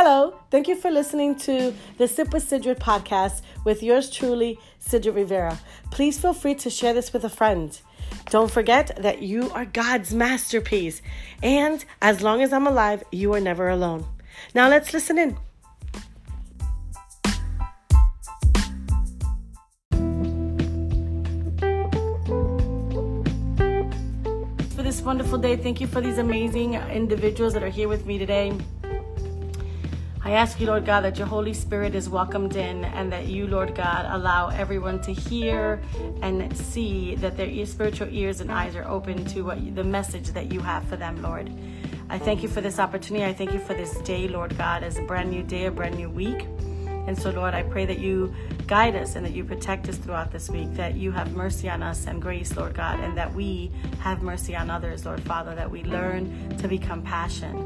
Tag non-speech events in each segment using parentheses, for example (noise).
Hello, thank you for listening to the Sip with Sidrid podcast with yours truly, Sidrid Rivera. Please feel free to share this with a friend. Don't forget that you are God's masterpiece, and as long as I'm alive, you are never alone. Now let's listen in. For this wonderful day, thank you for these amazing individuals that are here with me today. I ask you, Lord God, that your Holy Spirit is welcomed in and that you, Lord God, allow everyone to hear and see that their spiritual ears and eyes are open to what you, the message that you have for them, Lord. I thank you for this opportunity. I thank you for this day, Lord God, as a brand new day, a brand new week. And so, Lord, I pray that you guide us and that you protect us throughout this week, that you have mercy on us and grace, Lord God, and that we have mercy on others, Lord Father, that we learn to be compassion.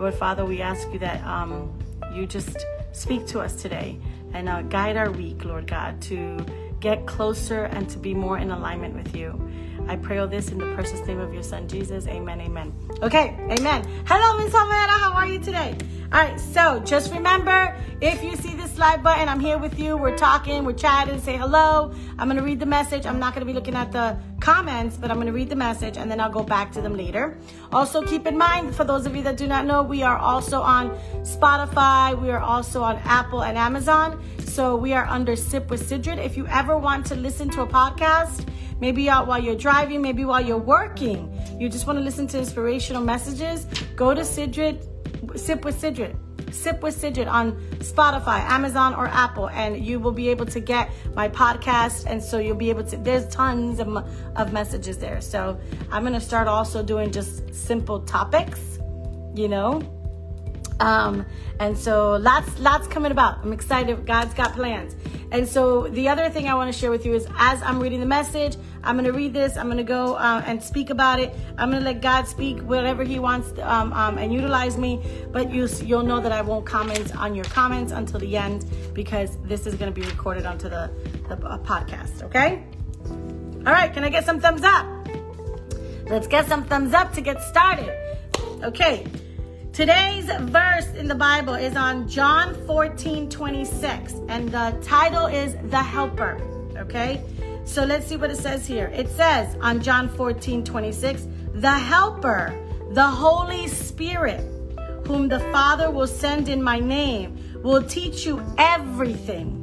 Lord Father, we ask you that um, you just speak to us today and uh, guide our week, Lord God, to get closer and to be more in alignment with you. I pray all this in the precious name of your son Jesus. Amen. Amen. Okay. Amen. Hello, Miss Havana. How are you today? All right. So just remember, if you see this live button, I'm here with you. We're talking, we're chatting. Say hello. I'm gonna read the message. I'm not gonna be looking at the comments, but I'm gonna read the message and then I'll go back to them later. Also, keep in mind, for those of you that do not know, we are also on Spotify. We are also on Apple and Amazon. So we are under Sip with Sidrid. If you ever want to listen to a podcast maybe out while you're driving, maybe while you're working. You just want to listen to inspirational messages. Go to Sidrid, Sip with Sidrid. Sip with Sidrid on Spotify, Amazon, or Apple, and you will be able to get my podcast. And so you'll be able to, there's tons of, of messages there. So I'm going to start also doing just simple topics, you know. Um, and so lots, lots coming about. I'm excited. God's got plans. And so the other thing I want to share with you is as I'm reading the message, I'm going to read this. I'm going to go uh, and speak about it. I'm going to let God speak whatever He wants um, um, and utilize me. But you, you'll know that I won't comment on your comments until the end because this is going to be recorded onto the, the uh, podcast. Okay? All right. Can I get some thumbs up? Let's get some thumbs up to get started. Okay. Today's verse in the Bible is on John 14 26, and the title is The Helper. Okay, so let's see what it says here. It says on John 14 26, The Helper, the Holy Spirit, whom the Father will send in my name, will teach you everything.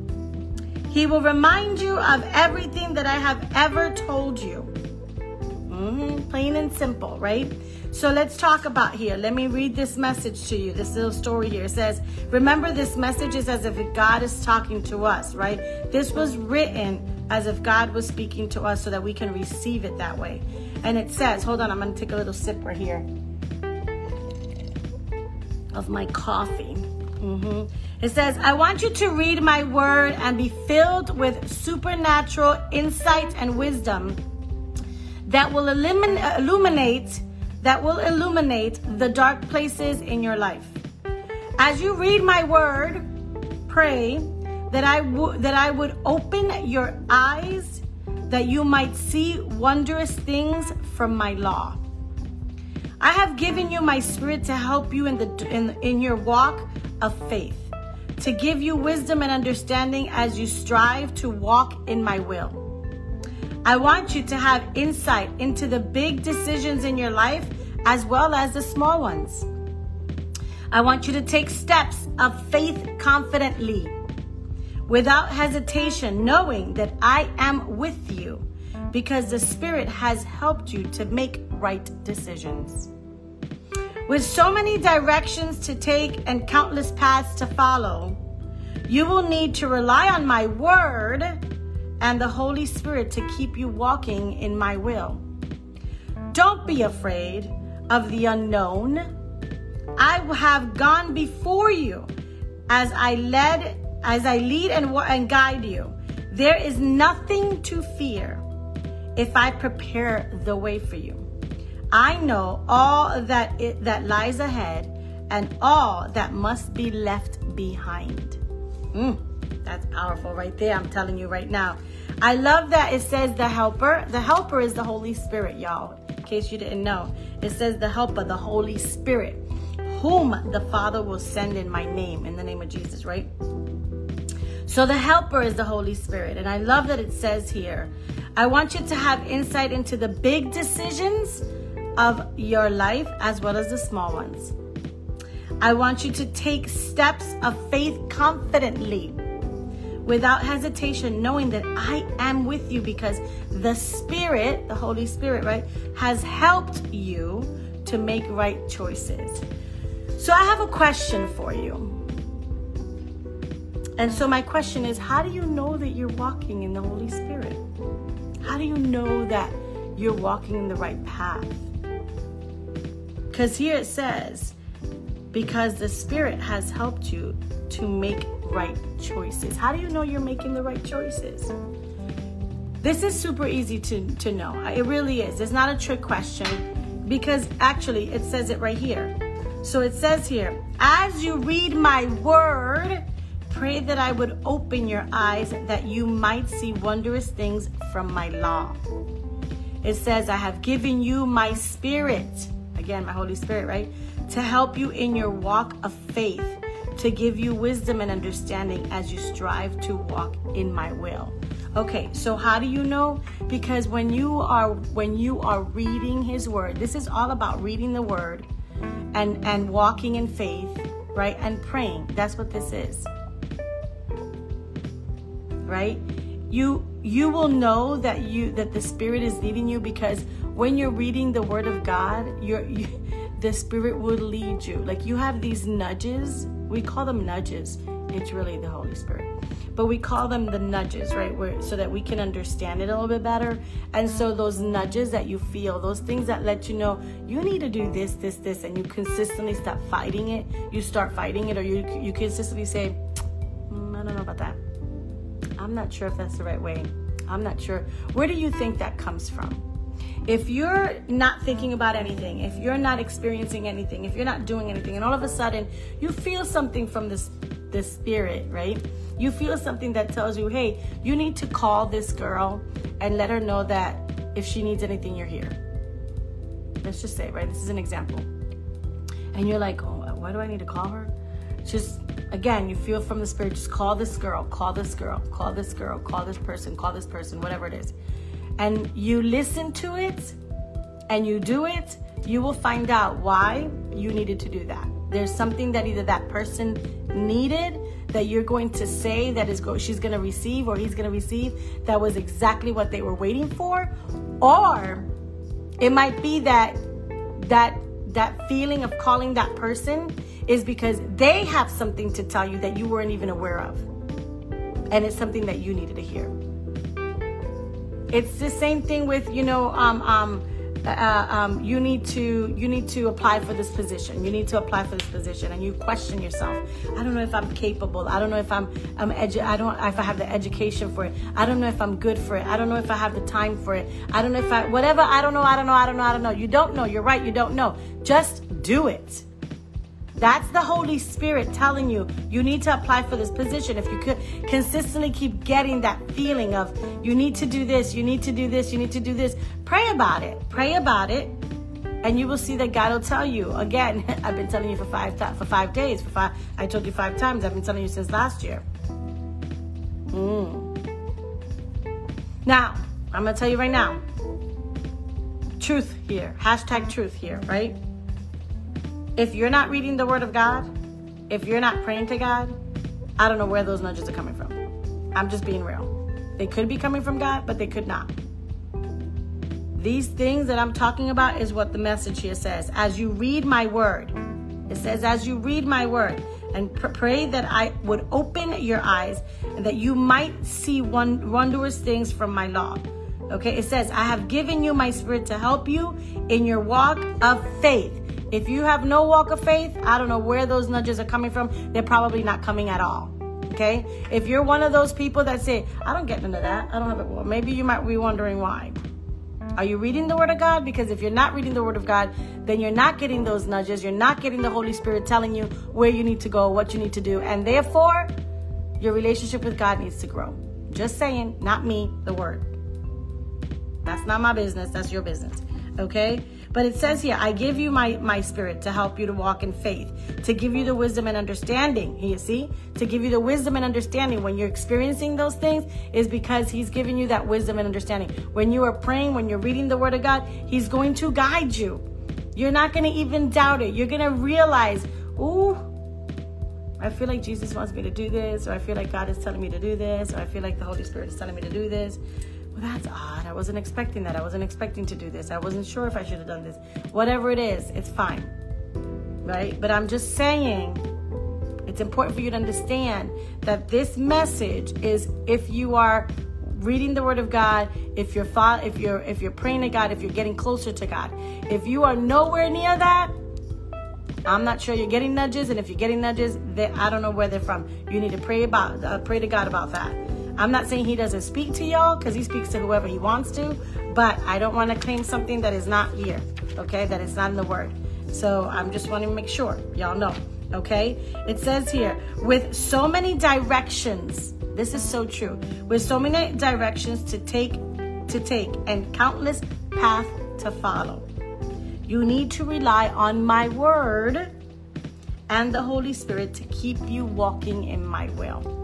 He will remind you of everything that I have ever told you. Mm-hmm. Plain and simple, right? So let's talk about here. Let me read this message to you, this little story here. It says, Remember, this message is as if God is talking to us, right? This was written as if God was speaking to us so that we can receive it that way. And it says, Hold on, I'm going to take a little sip right here of my coffee. Mm-hmm. It says, I want you to read my word and be filled with supernatural insight and wisdom that will illuminate that will illuminate the dark places in your life. As you read my word, pray that I would that I would open your eyes that you might see wondrous things from my law. I have given you my spirit to help you in the in, in your walk of faith, to give you wisdom and understanding as you strive to walk in my will. I want you to have insight into the big decisions in your life as well as the small ones. I want you to take steps of faith confidently, without hesitation, knowing that I am with you because the Spirit has helped you to make right decisions. With so many directions to take and countless paths to follow, you will need to rely on my word and the Holy Spirit to keep you walking in my will. Don't be afraid of the unknown. I have gone before you as I led, as I lead and, and guide you. There is nothing to fear if I prepare the way for you. I know all that it, that lies ahead and all that must be left behind. Mm, that's powerful right there. I'm telling you right now. I love that it says the helper. The helper is the Holy Spirit, y'all. In case you didn't know, it says the helper, the Holy Spirit. whom the Father will send in my name, in the name of Jesus, right? So the helper is the Holy Spirit. And I love that it says here, I want you to have insight into the big decisions of your life as well as the small ones. I want you to take steps of faith confidently without hesitation, knowing that I am with you because the Spirit, the Holy Spirit, right, has helped you to make right choices. So I have a question for you. And so my question is how do you know that you're walking in the Holy Spirit? How do you know that you're walking in the right path? Because here it says, because the Spirit has helped you to make right choices. How do you know you're making the right choices? This is super easy to, to know. It really is. It's not a trick question because actually it says it right here. So it says here, as you read my word, pray that I would open your eyes that you might see wondrous things from my law. It says, I have given you my spirit, again, my Holy Spirit, right? To help you in your walk of faith, to give you wisdom and understanding as you strive to walk in my will. Okay, so how do you know? Because when you are when you are reading his word, this is all about reading the word and and walking in faith, right? And praying. That's what this is. Right? You you will know that you that the spirit is leading you because when you're reading the word of God, you're you, the spirit will lead you. Like you have these nudges. We call them nudges. It's really the Holy Spirit but we call them the nudges, right? Where so that we can understand it a little bit better. And so those nudges that you feel, those things that let you know you need to do this, this, this, and you consistently stop fighting it. You start fighting it, or you you consistently say, mm, I don't know about that. I'm not sure if that's the right way. I'm not sure. Where do you think that comes from? If you're not thinking about anything, if you're not experiencing anything, if you're not doing anything, and all of a sudden you feel something from this this spirit, right? You feel something that tells you, hey, you need to call this girl and let her know that if she needs anything, you're here. Let's just say, right? This is an example. And you're like, oh, why do I need to call her? Just again, you feel from the spirit, just call this girl, call this girl, call this girl, call this person, call this person, whatever it is. And you listen to it and you do it, you will find out why you needed to do that. There's something that either that person needed that you're going to say that is go- she's going to receive or he's going to receive that was exactly what they were waiting for. Or it might be that that that feeling of calling that person is because they have something to tell you that you weren't even aware of. And it's something that you needed to hear it's the same thing with you know um, um, uh, um, you need to you need to apply for this position. You need to apply for this position, and you question yourself. I don't know if I'm capable. I don't know if I'm I'm edu- I don't if I have the education for it. I don't know if I'm good for it. I don't know if I have the time for it. I don't know if I whatever. I don't know. I don't know. I don't know. I don't know. You don't know. You're right. You don't know. Just do it. That's the Holy Spirit telling you you need to apply for this position. If you could consistently keep getting that feeling of you need to do this, you need to do this, you need to do this, pray about it. Pray about it, and you will see that God will tell you. Again, (laughs) I've been telling you for five for five days. For five, I told you five times. I've been telling you since last year. Mm. Now, I'm gonna tell you right now. Truth here. Hashtag truth here. Right if you're not reading the Word of God, if you're not praying to God, I don't know where those nudges are coming from. I'm just being real. They could be coming from God, but they could not. These things that I'm talking about is what the message here says. As you read my word, it says, as you read my word, and pr- pray that I would open your eyes and that you might see one wondrous things from my law. Okay, it says, I have given you my spirit to help you in your walk of faith. If you have no walk of faith, I don't know where those nudges are coming from. They're probably not coming at all. Okay? If you're one of those people that say, I don't get into that, I don't have it, well, maybe you might be wondering why. Are you reading the Word of God? Because if you're not reading the Word of God, then you're not getting those nudges. You're not getting the Holy Spirit telling you where you need to go, what you need to do. And therefore, your relationship with God needs to grow. Just saying, not me, the Word. That's not my business. That's your business. Okay? But it says here, I give you my, my spirit to help you to walk in faith, to give you the wisdom and understanding. You see? To give you the wisdom and understanding when you're experiencing those things is because he's giving you that wisdom and understanding. When you are praying, when you're reading the word of God, he's going to guide you. You're not going to even doubt it. You're going to realize, ooh, I feel like Jesus wants me to do this, or I feel like God is telling me to do this, or I feel like the Holy Spirit is telling me to do this. Well, that's odd. I wasn't expecting that. I wasn't expecting to do this. I wasn't sure if I should have done this. Whatever it is, it's fine. Right? But I'm just saying it's important for you to understand that this message is if you are reading the word of God, if you're if you're if you're praying to God, if you're getting closer to God. If you are nowhere near that, I'm not sure you're getting nudges, and if you're getting nudges, I don't know where they're from. You need to pray about, uh, pray to God about that. I'm not saying He doesn't speak to y'all because He speaks to whoever He wants to, but I don't want to claim something that is not here, okay? That is not in the Word. So I'm just wanting to make sure y'all know, okay? It says here, with so many directions. This is so true. With so many directions to take, to take, and countless paths to follow. You need to rely on my word and the Holy Spirit to keep you walking in my will.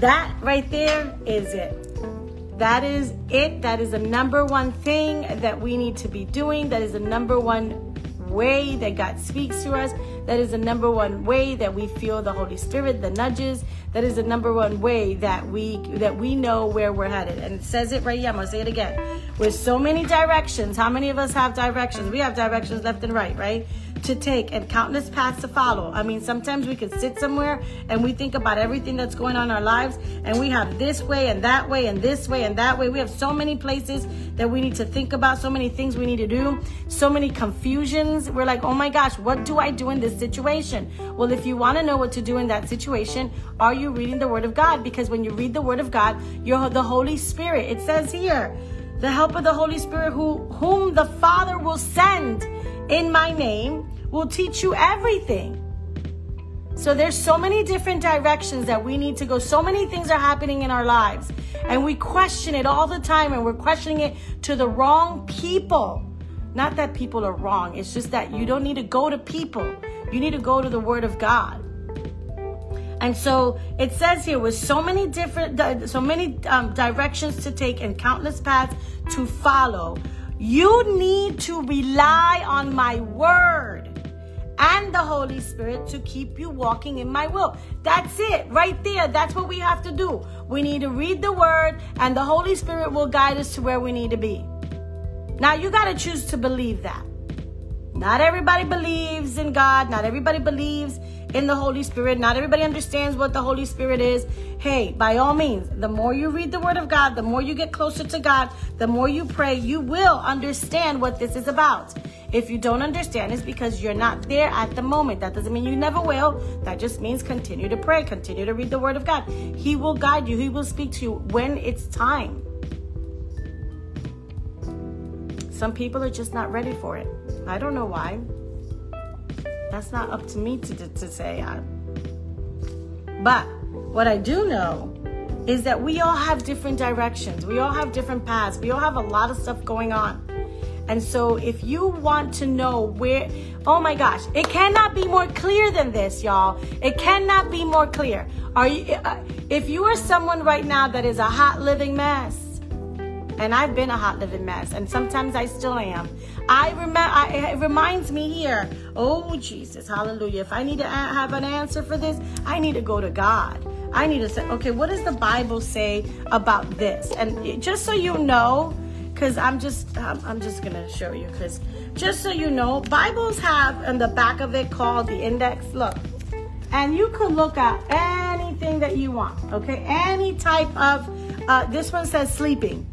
That right there is it. That is it. That is the number one thing that we need to be doing. That is the number one way that God speaks to us. That is the number one way that we feel the Holy Spirit, the nudges. That is the number one way that we that we know where we're headed. And it says it right here. I'm gonna say it again. With so many directions, how many of us have directions? We have directions left and right, right? To take and countless paths to follow. I mean, sometimes we can sit somewhere and we think about everything that's going on in our lives, and we have this way and that way and this way and that way. We have so many places that we need to think about, so many things we need to do, so many confusions. We're like, oh my gosh, what do I do in this situation? Well, if you want to know what to do in that situation, are you reading the Word of God? Because when you read the Word of God, you're the Holy Spirit. It says here, the help of the Holy Spirit, who whom the Father will send in my name will teach you everything. So there's so many different directions that we need to go. So many things are happening in our lives and we question it all the time and we're questioning it to the wrong people. Not that people are wrong. It's just that you don't need to go to people. You need to go to the word of God. And so it says here with so many different, so many um, directions to take and countless paths to follow. You need to rely on my word and the Holy Spirit to keep you walking in my will. That's it, right there. That's what we have to do. We need to read the word, and the Holy Spirit will guide us to where we need to be. Now, you got to choose to believe that. Not everybody believes in God, not everybody believes in the Holy Spirit. Not everybody understands what the Holy Spirit is. Hey, by all means, the more you read the Word of God, the more you get closer to God, the more you pray, you will understand what this is about. If you don't understand, it's because you're not there at the moment. That doesn't mean you never will. That just means continue to pray, continue to read the Word of God. He will guide you, He will speak to you when it's time. Some people are just not ready for it. I don't know why. That's not up to me to, to, to say. I, but what I do know is that we all have different directions. We all have different paths. We all have a lot of stuff going on. And so if you want to know where, oh my gosh, it cannot be more clear than this, y'all. It cannot be more clear. Are you, uh, if you are someone right now that is a hot living mess, and I've been a hot living mess, and sometimes I still am. I remember. It reminds me here. Oh Jesus, Hallelujah! If I need to have an answer for this, I need to go to God. I need to say, okay, what does the Bible say about this? And just so you know, because I'm just, I'm, I'm just gonna show you. Because just so you know, Bibles have in the back of it called the index. Look, and you can look at anything that you want. Okay, any type of. Uh, this one says sleeping.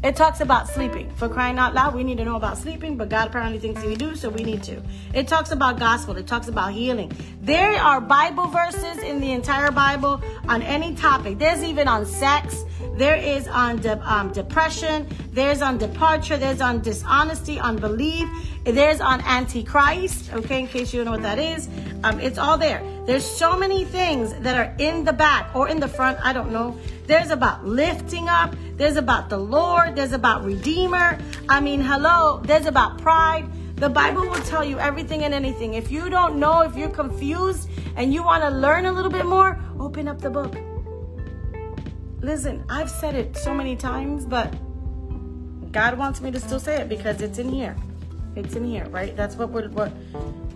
It talks about sleeping. For crying out loud, we need to know about sleeping, but God apparently thinks we do, so we need to. It talks about gospel. It talks about healing. There are Bible verses in the entire Bible on any topic. There's even on sex. There is on de- um, depression. There's on departure. There's on dishonesty, unbelief. There's on antichrist. Okay, in case you don't know what that is, um, it's all there. There's so many things that are in the back or in the front. I don't know there's about lifting up, there's about the Lord, there's about Redeemer. I mean, hello, there's about pride. The Bible will tell you everything and anything. If you don't know, if you're confused and you want to learn a little bit more, open up the book. Listen, I've said it so many times, but God wants me to still say it because it's in here. It's in here, right? That's what we're, what.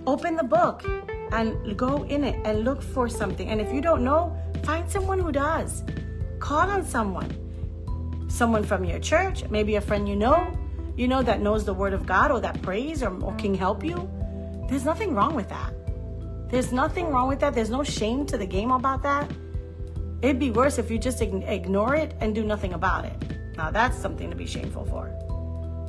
Open the book and go in it and look for something. And if you don't know, find someone who does. Call on someone. Someone from your church, maybe a friend you know, you know that knows the word of God or that prays or, or can help you. There's nothing wrong with that. There's nothing wrong with that. There's no shame to the game about that. It'd be worse if you just ignore it and do nothing about it. Now that's something to be shameful for.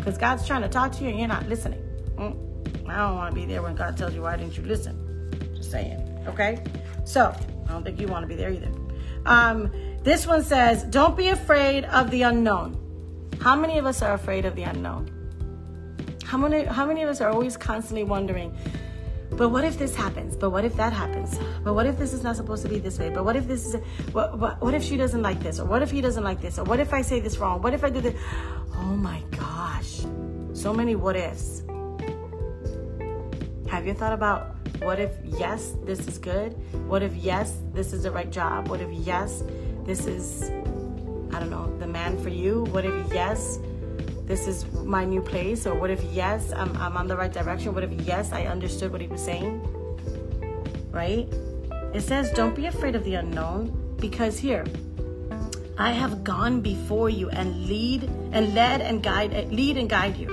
Because God's trying to talk to you and you're not listening. Mm, I don't want to be there when God tells you, why didn't you listen? Just saying. Okay? So, I don't think you want to be there either. Um, this one says, don't be afraid of the unknown. How many of us are afraid of the unknown? How many, how many of us are always constantly wondering, but what if this happens? But what if that happens? But what if this is not supposed to be this way? But what if this is, what, what, what if she doesn't like this? Or what if he doesn't like this? Or what if I say this wrong? What if I do this? Oh my gosh. So many what ifs. Have you thought about what if yes, this is good? What if yes, this is the right job? What if yes, this is, I don't know, the man for you? What if yes, this is my new place? Or what if, yes, I'm, I'm on the right direction? What if, yes, I understood what he was saying? Right? It says, don't be afraid of the unknown because here, I have gone before you and lead and led and guide, lead and guide you.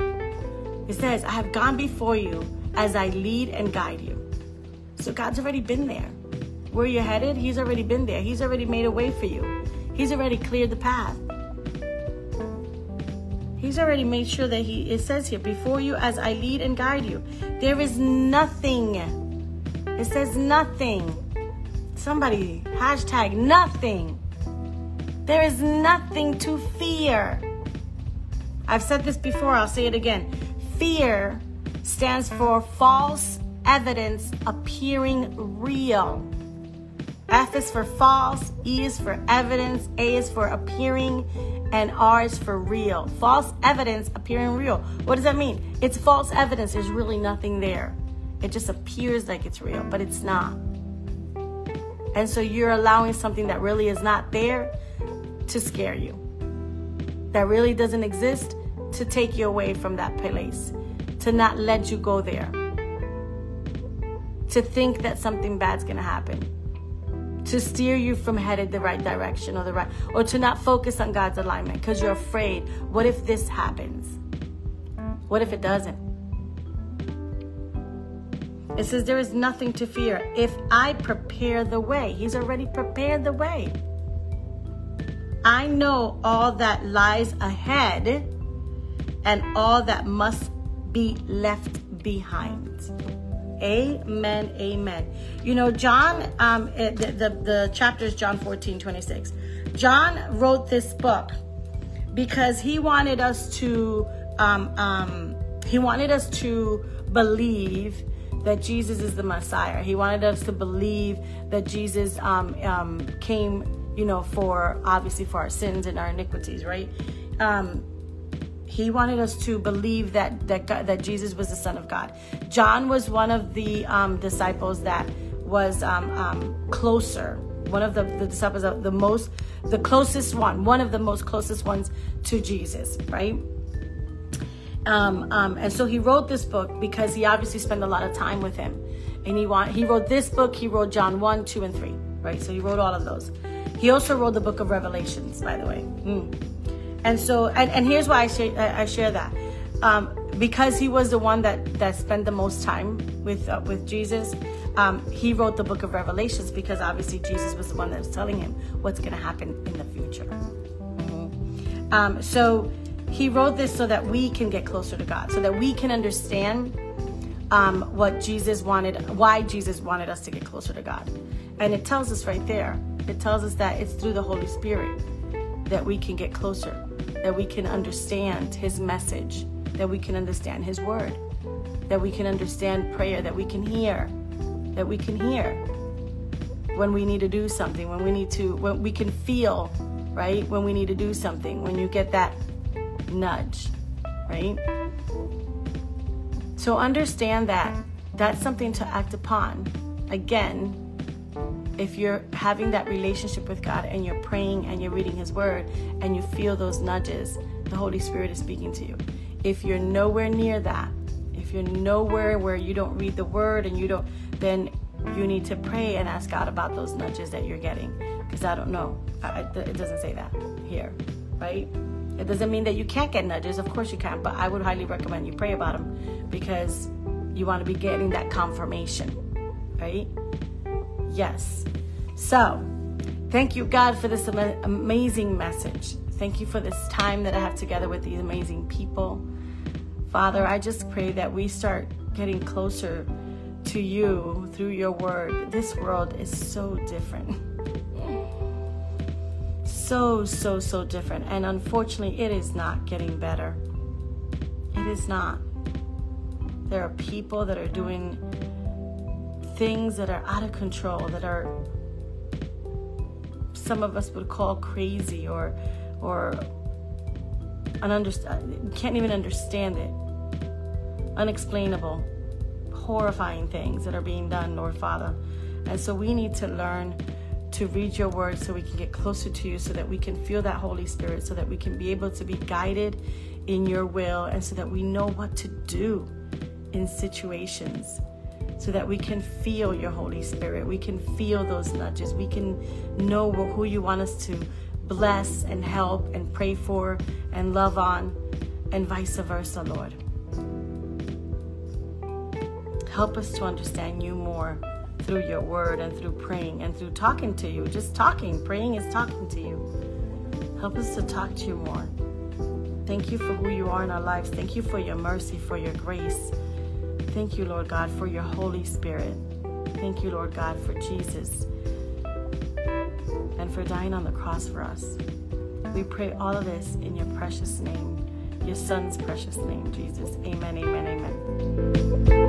It says, I have gone before you as I lead and guide you. So God's already been there. Where you're headed, He's already been there. He's already made a way for you. He's already cleared the path. He's already made sure that he, it says here, before you as I lead and guide you. There is nothing. It says nothing. Somebody, hashtag nothing. There is nothing to fear. I've said this before, I'll say it again. Fear stands for false evidence appearing real. F is for false, E is for evidence, A is for appearing, and R is for real. False evidence appearing real. What does that mean? It's false evidence. There's really nothing there. It just appears like it's real, but it's not. And so you're allowing something that really is not there to scare you, that really doesn't exist to take you away from that place, to not let you go there, to think that something bad's gonna happen to steer you from headed the right direction or the right or to not focus on God's alignment because you're afraid. What if this happens? What if it doesn't? It says there is nothing to fear. If I prepare the way he's already prepared the way. I know all that lies ahead and all that must be left behind Amen. Amen. You know, John, um, the, the, the chapter is John 14, 26. John wrote this book because he wanted us to, um, um, he wanted us to believe that Jesus is the Messiah. He wanted us to believe that Jesus um, um, came, you know, for obviously for our sins and our iniquities, right? Um, he wanted us to believe that that God, that Jesus was the Son of God. John was one of the um, disciples that was um, um, closer. One of the, the disciples, of the most, the closest one, one of the most closest ones to Jesus, right? Um, um, and so he wrote this book because he obviously spent a lot of time with him, and he want he wrote this book. He wrote John one, two, and three, right? So he wrote all of those. He also wrote the book of Revelations, by the way. Mm. And so, and, and here's why I share, I share that. Um, because he was the one that, that spent the most time with, uh, with Jesus, um, he wrote the book of Revelations because obviously Jesus was the one that was telling him what's going to happen in the future. Mm-hmm. Um, so he wrote this so that we can get closer to God, so that we can understand um, what Jesus wanted, why Jesus wanted us to get closer to God. And it tells us right there, it tells us that it's through the Holy Spirit that we can get closer that we can understand His message, that we can understand His word, that we can understand prayer, that we can hear, that we can hear when we need to do something, when we need to, when we can feel right? When we need to do something, when you get that nudge, right? So understand that that's something to act upon. Again, if you're having that relationship with God and you're praying and you're reading His Word and you feel those nudges, the Holy Spirit is speaking to you. If you're nowhere near that, if you're nowhere where you don't read the Word and you don't, then you need to pray and ask God about those nudges that you're getting. Because I don't know. I, it doesn't say that here, right? It doesn't mean that you can't get nudges. Of course you can, but I would highly recommend you pray about them because you want to be getting that confirmation, right? Yes. So, thank you, God, for this amazing message. Thank you for this time that I have together with these amazing people. Father, I just pray that we start getting closer to you through your word. This world is so different. So, so, so different. And unfortunately, it is not getting better. It is not. There are people that are doing things that are out of control, that are some of us would call crazy or or ununderstand can't even understand it. Unexplainable horrifying things that are being done, Lord Father. And so we need to learn to read your word so we can get closer to you, so that we can feel that Holy Spirit, so that we can be able to be guided in your will, and so that we know what to do in situations, so that we can feel your Holy Spirit. We can feel those nudges. We can know who you want us to bless and help and pray for and love on, and vice versa, Lord. Help us to understand you more through your word and through praying and through talking to you. Just talking. Praying is talking to you. Help us to talk to you more. Thank you for who you are in our lives. Thank you for your mercy, for your grace. Thank you, Lord God, for your Holy Spirit. Thank you, Lord God, for Jesus and for dying on the cross for us. We pray all of this in your precious name, your Son's precious name, Jesus. Amen. Amen.